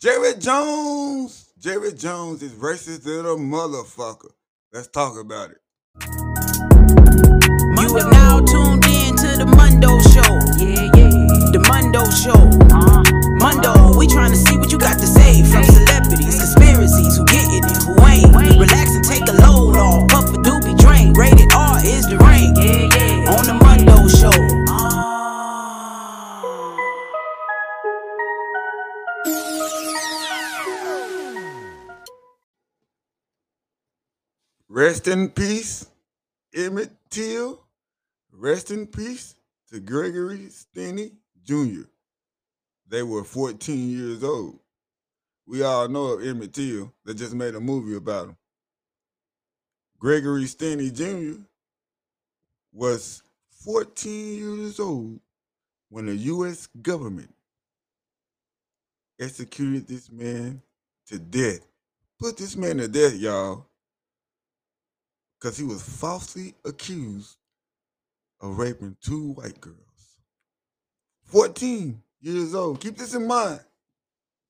Jerry Jones. Jerry Jones is racist than a motherfucker. Let's talk about it. You have now tuned in to the Mundo Show. Yeah, yeah. The Mundo Show. Uh-huh. Mundo, we trying to see what you got to Rest in peace, Emmett Till. Rest in peace to Gregory Stinney Jr. They were 14 years old. We all know of Emmett Till. They just made a movie about him. Gregory Stinney Jr. was 14 years old when the U.S. government executed this man to death. Put this man to death, y'all, because he was falsely accused of raping two white girls. 14 years old. Keep this in mind.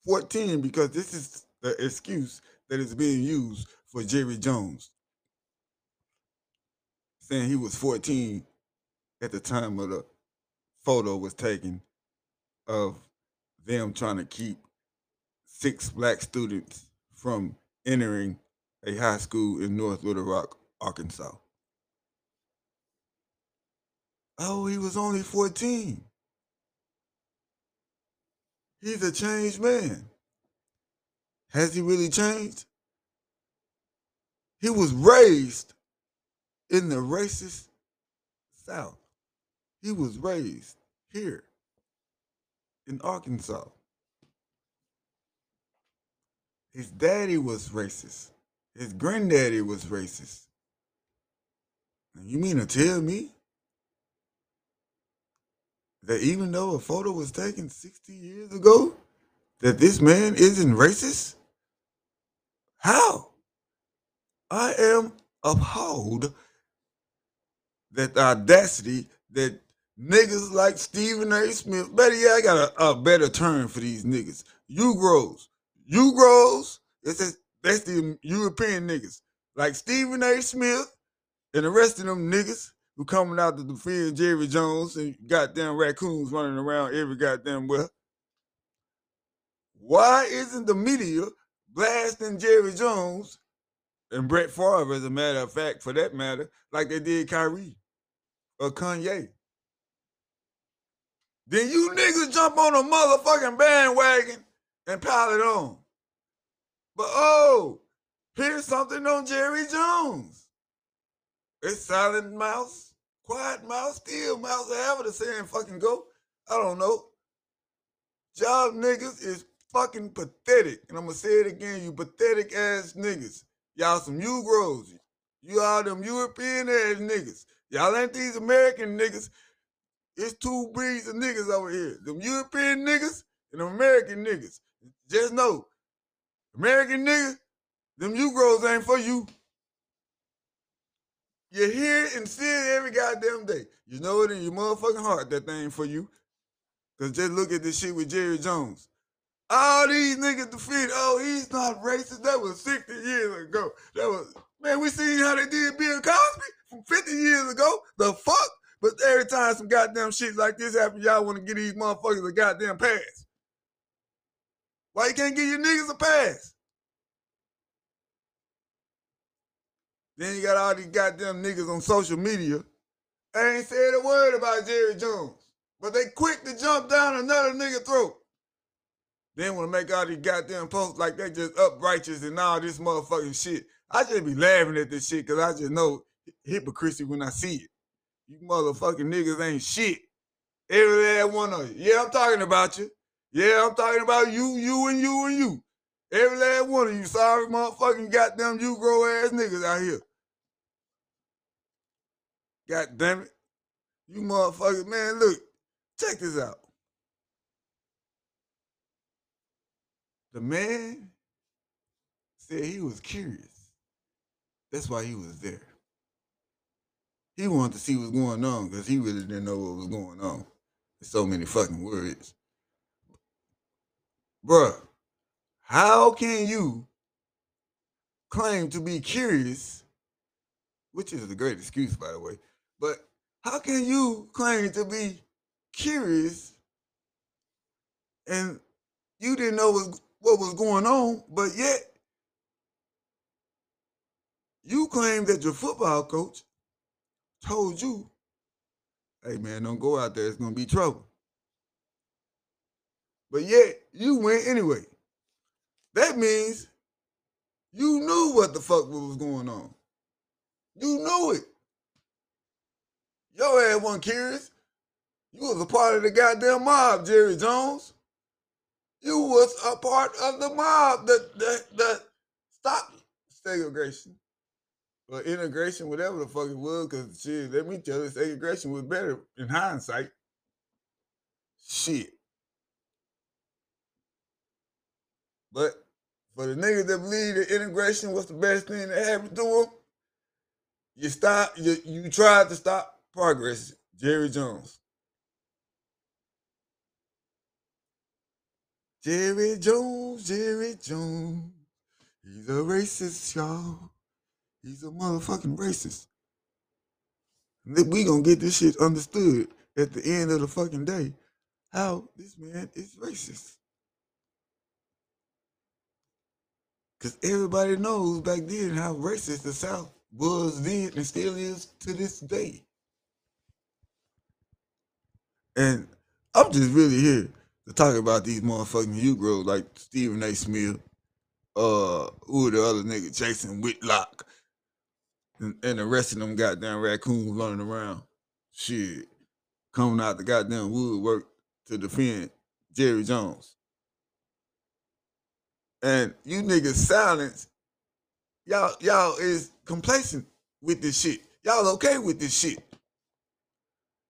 14, because this is the excuse that is being used for Jerry Jones. Saying he was 14 at the time of the photo was taken of them trying to keep six black students from entering a high school in North Little Rock, Arkansas. Oh, he was only 14. He's a changed man. Has he really changed? He was raised in the racist South. He was raised here in Arkansas. His daddy was racist. His granddaddy was racist. You mean to tell me that even though a photo was taken 60 years ago, that this man isn't racist? How? I am appalled that the audacity that niggas like Stephen A. Smith, better yeah, I got a, a better term for these niggas. You grows. You grows. That's the European niggas. Like Stephen A. Smith and the rest of them niggas who coming out to defend Jerry Jones and goddamn raccoons running around every goddamn where. Why isn't the media blasting Jerry Jones and Brett Favre, as a matter of fact, for that matter, like they did Kyrie or Kanye? Then you niggas jump on a motherfucking bandwagon and pile it on. But oh, here's something on Jerry Jones. It's silent mouse, quiet mouse, still mouse, however the saying fucking go. I don't know. Y'all niggas is fucking pathetic. And I'm gonna say it again, you pathetic ass niggas. Y'all some Negroes. You all them European ass niggas. Y'all ain't these American niggas. It's two breeds of niggas over here. Them European niggas and them American niggas. Just know, American niggas, them Negroes ain't for you. You hear it and see it every goddamn day. You know it in your motherfucking heart that thing for you. Cause just look at this shit with Jerry Jones. All these niggas defeated. Oh, he's not racist. That was 60 years ago. That was man, we seen how they did Bill Cosby from 50 years ago. The fuck? But every time some goddamn shit like this happens, y'all want to give these motherfuckers a goddamn pass. Why you can't give your niggas a pass? Then you got all these goddamn niggas on social media. They ain't said a word about Jerry Jones. But they quick to jump down another nigga throat. Then want to make all these goddamn posts like they just up righteous and all this motherfucking shit. I just be laughing at this shit because I just know hypocrisy when I see it. You motherfucking niggas ain't shit. Every last one of you. Yeah, I'm talking about you. Yeah, I'm talking about you, you, and you, and you. Every last one of you sorry motherfucking goddamn you grow ass niggas out here. God damn it. You motherfuckers, man, look, check this out. The man said he was curious. That's why he was there. He wanted to see what's going on because he really didn't know what was going on. There's so many fucking words. Bruh, How can you claim to be curious, which is a great excuse, by the way, but how can you claim to be curious and you didn't know what, was going on, but yet you claim that your football coach told you, hey man, don't go out there, it's gonna be trouble. But yet you went anyway. That means you knew what the fuck was going on. You knew it. Your ass wasn't curious. You was a part of the goddamn mob, Jerry Jones. You was a part of the mob that that that stopped segregation. Or integration, whatever the fuck it was, because shit, let me tell you, segregation was better in hindsight. Shit. But for the niggas that believe that integration was the best thing that happened to them, you stop. You you tried to stop progress, Jerry Jones. Jerry Jones, Jerry Jones, he's a racist, y'all. He's a motherfucking racist. We gonna get this shit understood at the end of the fucking day. How this man is racist. Cause everybody knows back then how racist the South was then and still is to this day. And I'm just really here to talk about these motherfucking Negroes like Stephen A. Smith, uh, who the other nigga, Jason Whitlock, and, and the rest of them goddamn raccoons running around. Shit. Coming out the goddamn woodwork to defend Jerry Jones. And you niggas silence, y'all, y'all is complacent with this shit. Y'all okay with this shit.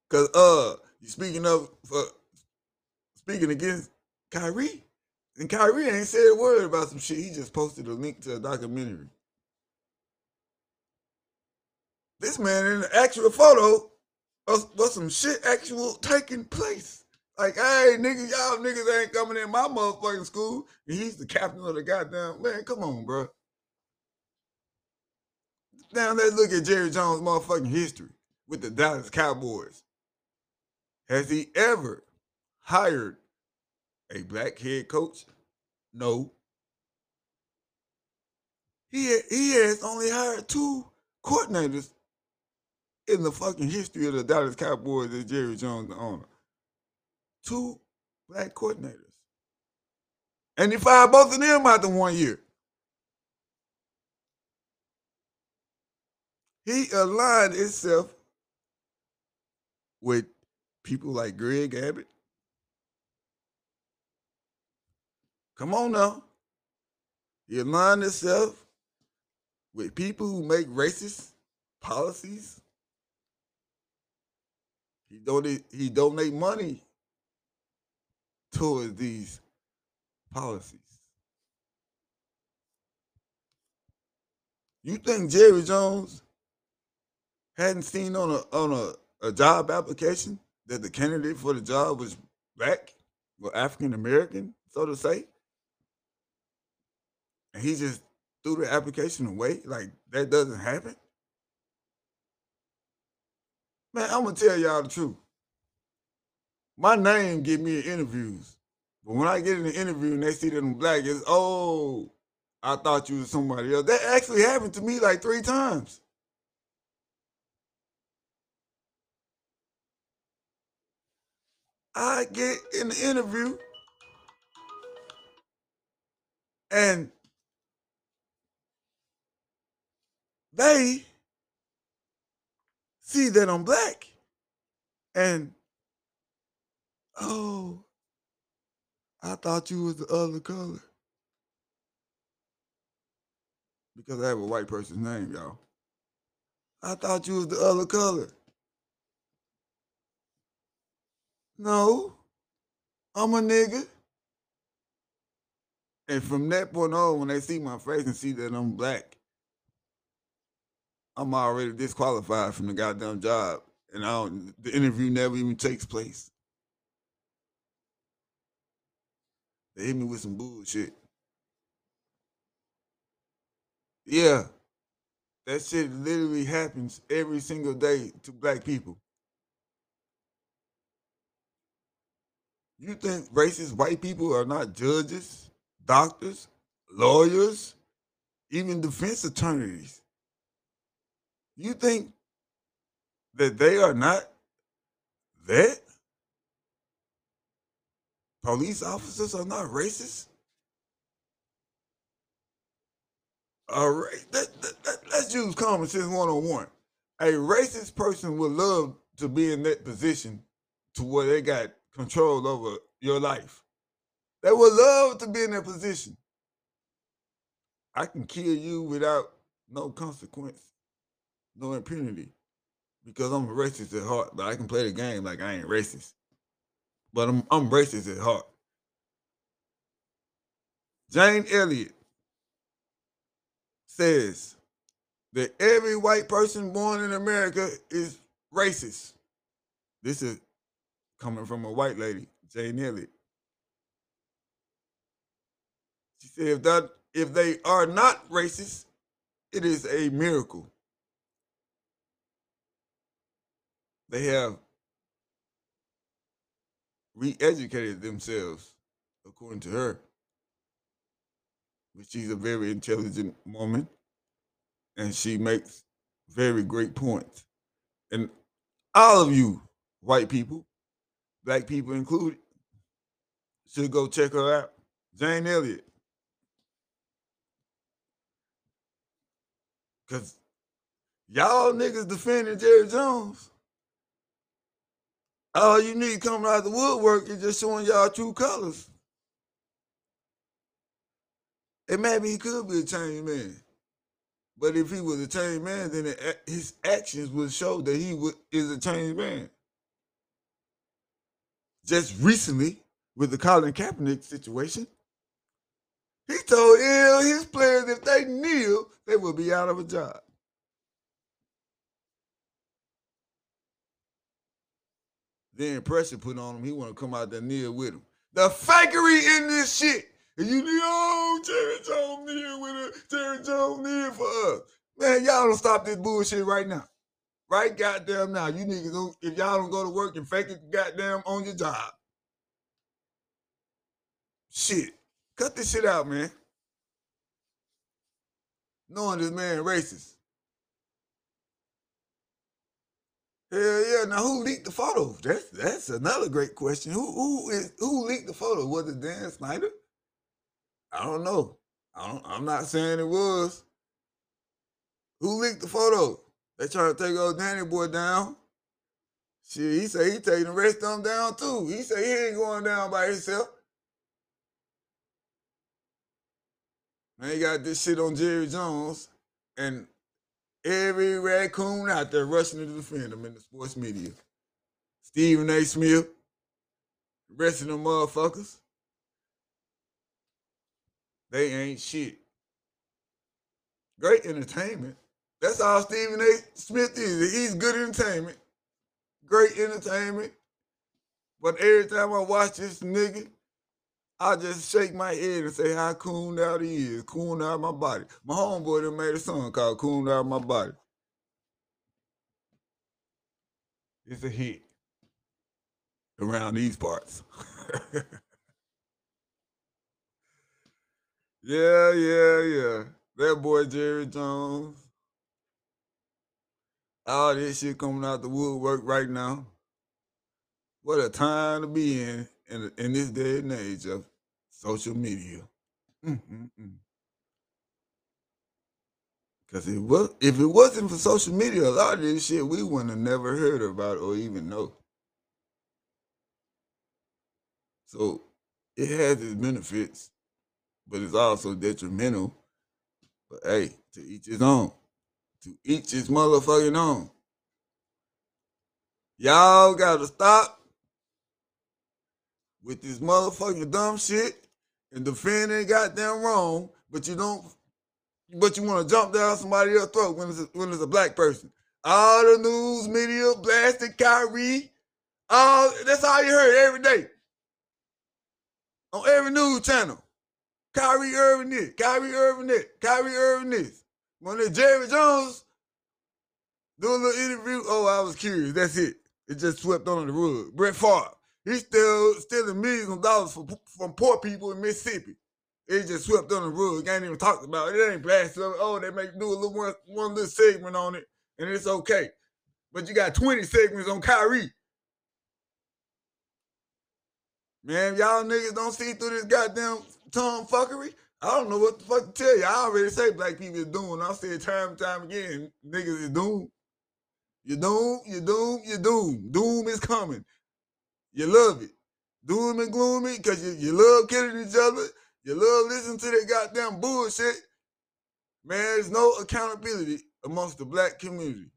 Cause uh you speaking of for speaking against Kyrie, and Kyrie ain't said a word about some shit. He just posted a link to a documentary. This man in the actual photo was, was some shit actual taking place. Like, hey, nigga, y'all niggas ain't coming in my motherfucking school. And he's the captain of the goddamn man. Come on, bro. Now let's look at Jerry Jones' motherfucking history with the Dallas Cowboys. Has he ever hired a black head coach? No. He, he has only hired two coordinators in the fucking history of the Dallas Cowboys as Jerry Jones, the owner two black coordinators. And he fired both of them after one year. He aligned himself with people like Greg Abbott. Come on now. He aligned himself with people who make racist policies. He donate he donate money towards these policies. You think Jerry Jones hadn't seen on a on a, a job application that the candidate for the job was black or African American, so to say? And he just threw the application away? Like that doesn't happen? Man, I'm gonna tell y'all the truth my name get me interviews. But when I get in the interview and they see that I'm black, it's oh, I thought you was somebody else. That actually happened to me like three times. I get in the interview and they see that I'm black. And Oh, I thought you was the other color. Because I have a white person's name, y'all. I thought you was the other color. No, I'm a nigga. And from that point on, when they see my face and see that I'm black, I'm already disqualified from the goddamn job. And I don't, the interview never even takes place. They hit me with some bullshit. Yeah. That shit literally happens every single day to black people. You think racist white people are not judges, doctors, lawyers, even defense attorneys? You think that they are not that? Police officers are not racist? All right, that, that, that, let's use common sense one on one. A racist person would love to be in that position to where they got control over your life. They would love to be in that position. I can kill you without no consequence, no impunity, because I'm racist at heart. But I can play the game like I ain't racist. But I'm I'm racist at heart. Jane Elliott says that every white person born in America is racist. This is coming from a white lady, Jane Elliott. She said if that if they are not racist, it is a miracle. They have re-educated themselves, according to her. But she's a very intelligent woman, and she makes very great points. And all of you, white people, black people included, should go check her out. Jane Elliott. Cause y'all niggas defending Jerry Jones. All you need coming out the woodwork is just showing y'all true colors. And maybe he could be a changed man. But if he was a changed man, then his actions would show that he is a changed man. Just recently, with the Colin Kaepernick situation, he told all his players if they kneel, they will be out of a job. Then pressure put on him. He want to come out there kneel with him. The fakery in this shit. And you need, oh, Jerry Jones kneel with us. Jerry Jones kneel for us. Man, y'all don't stop this bullshit right now. Right goddamn now. You niggas if y'all don't go to work and fake it goddamn on your job. Shit. Cut this shit out, man. Knowing this man racist. Hell yeah! Now who leaked the photo? That's that's another great question. Who who is who leaked the photo? Was it Dan Snyder? I don't know. I don't, I'm not saying it was. Who leaked the photo? They trying to take old Danny boy down. Shit, he say he taking the rest of them down too. He say he ain't going down by himself. Man, he got this shit on Jerry Jones, and every raccoon out there rushing to defend him in the sports media. Stephen A. Smith, the rest of them motherfuckers, they ain't shit. Great entertainment. That's all Stephen A. Smith is. He's good entertainment. Great entertainment. But every time I watch this nigga, I just shake my head and say how cool out he is, cool out my body. My homeboy done made a song called Cool Out My Body. It's a hit around these parts. yeah, yeah, yeah. That boy Jerry Jones. All this shit coming out the woodwork right now. What a time to be in in, in this day and age of social media. Because it was, if it wasn't for social media, a lot of this shit we wouldn't have never heard about or even know. So it has its benefits, but it's also detrimental. But hey, to each his own. To each his motherfucking own. Y'all gotta stop with this motherfucking dumb shit and defend defending goddamn wrong, but you don't, but you want to jump down somebody else's throat when it's a, when it's a black person. All the news media blasted Kyrie. All that's all you heard every day on every news channel. Kyrie Irving this, Kyrie Irving this, Kyrie Irving this. When the Jerry Jones do a little interview, oh, I was curious. That's it. It just swept under the rug. Brett Favre, he's still stealing millions of dollars from, from poor people in Mississippi. It just swept under the rug. Ain't even talked about it. It ain't blasted. Oh, they make do a little one, one little segment on it, and it's okay. But you got 20 segments on Kyrie. Man, y'all niggas don't see through this goddamn tongue fuckery. I don't know what the fuck to tell you. I already say black people is doomed. I said time and time again, niggas is doomed. You're doomed, you're doomed, you're doomed. Doom is coming. You love it. Doom and gloomy because you, you love killing each other. You love listening to that goddamn bullshit. Man, there's no accountability amongst the black community.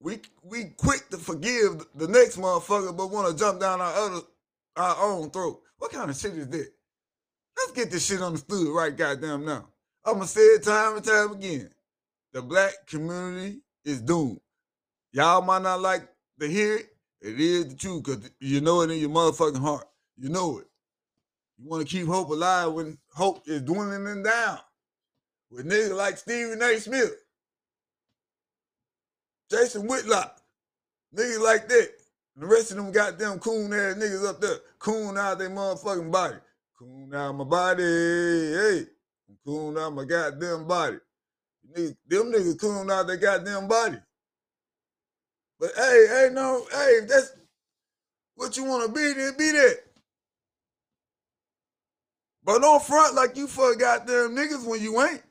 We we quick to forgive the next motherfucker, but want to jump down our other our own throat. What kind of shit is that? Let's get this shit understood right goddamn now. I'ma say it time and time again. The black community is doomed. Y'all might not like to hear it. It is the truth because you know it in your motherfucking heart. You know it. You want to keep hope alive when hope is dwindling down. With niggas like Stephen A. Smith, Jason Whitlock, niggas like that. The rest of them goddamn coon ass niggas up there, coon out their motherfucking body. Coon out my body, hey. Coon out my goddamn body. Them niggas coon out their goddamn body. But hey, hey, no, hey, that's what you want to be, then be that. But don't front like you for goddamn niggas when you ain't.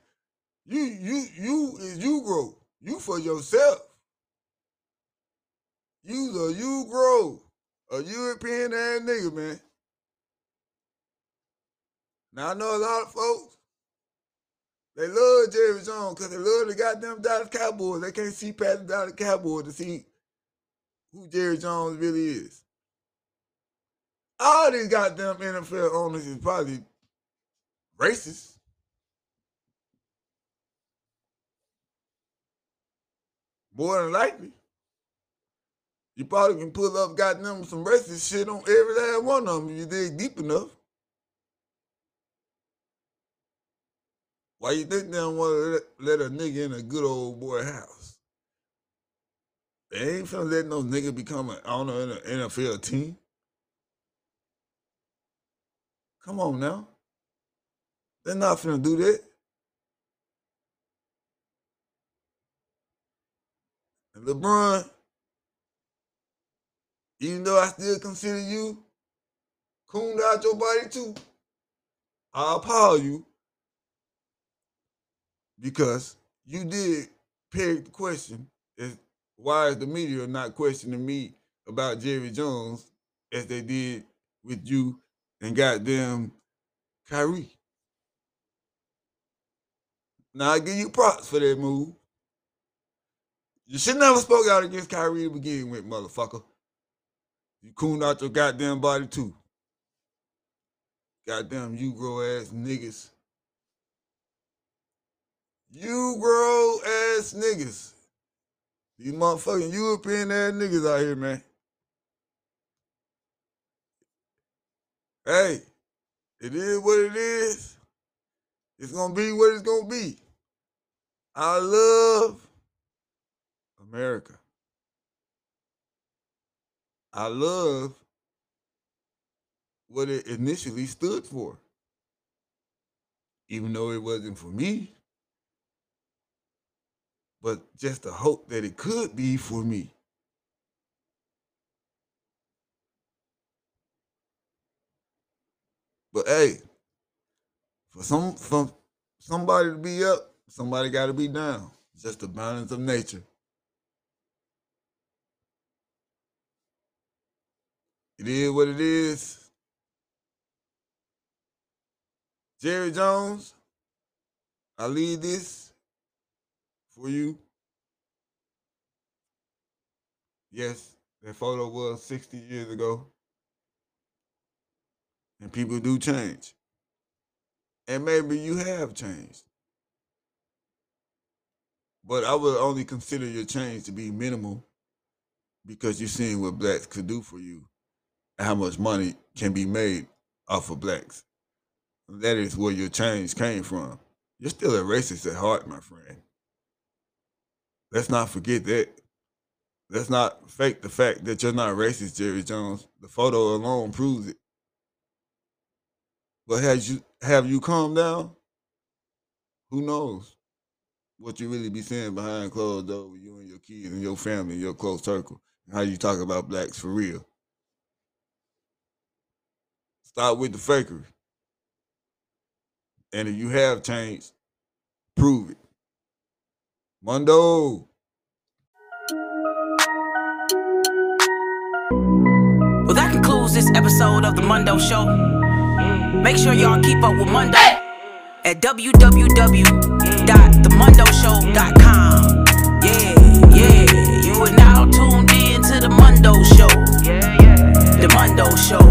You, you, you is you grow. You for yourself. You the you grow. A European ass nigga, man. Now I know a lot of folks, they love Jerry Jones because they love the goddamn Dallas Cowboys. They can't see past the Dallas Cowboys to see who Jerry Jones really is. All these goddamn NFL owners is probably racist. More than likely. You probably can pull up goddamn some racist shit on every last one of them if you dig deep enough. Why you think they don't want to let, let a nigga in a good old boy house? They ain't finna let no nigga become an owner in an NFL team. Come on now. They're not finna do that. And LeBron, even though I still consider you cooned out your body too, I applaud you because you did peg the question is why is the media not questioning me about Jerry Jones as they did with you and goddamn Kyrie? Now I give you props for that move. You should never spoke out against Kyrie to begin with, motherfucker. You cooned out your goddamn body too. Goddamn you grow ass niggas. You grow ass niggas. These motherfucking European ass niggas out here, man. Hey, it is what it is. It's gonna be what it's gonna be. I love America. I love what it initially stood for. Even though it wasn't for me, but just the hope that it could be for me. But hey, for some for somebody to be up, somebody got to be down. It's just the balance of nature. It is what it is. Jerry Jones, I leave this for you. Yes, that photo was 60 years ago. And people do change. And maybe you have changed. But I would only consider your change to be minimal because you're seeing what blacks could do for you how much money can be made off of blacks. That is where your change came from. You're still a racist at heart, my friend. Let's not forget that. Let's not fake the fact that you're not racist, Jerry Jones. The photo alone proves it. But has you have you calmed down? Who knows what you really be saying behind closed doors with you and your kids and your family, your close circle, and how you talk about blacks for real. Stop with the fakery. And if you have changed, prove it. Mundo. Well, that concludes this episode of The Mundo Show. Make sure y'all keep up with Mundo at www.themundoshow.com. Yeah, yeah, you are now tuned in to The Mundo Show. Yeah, yeah. The Mundo Show.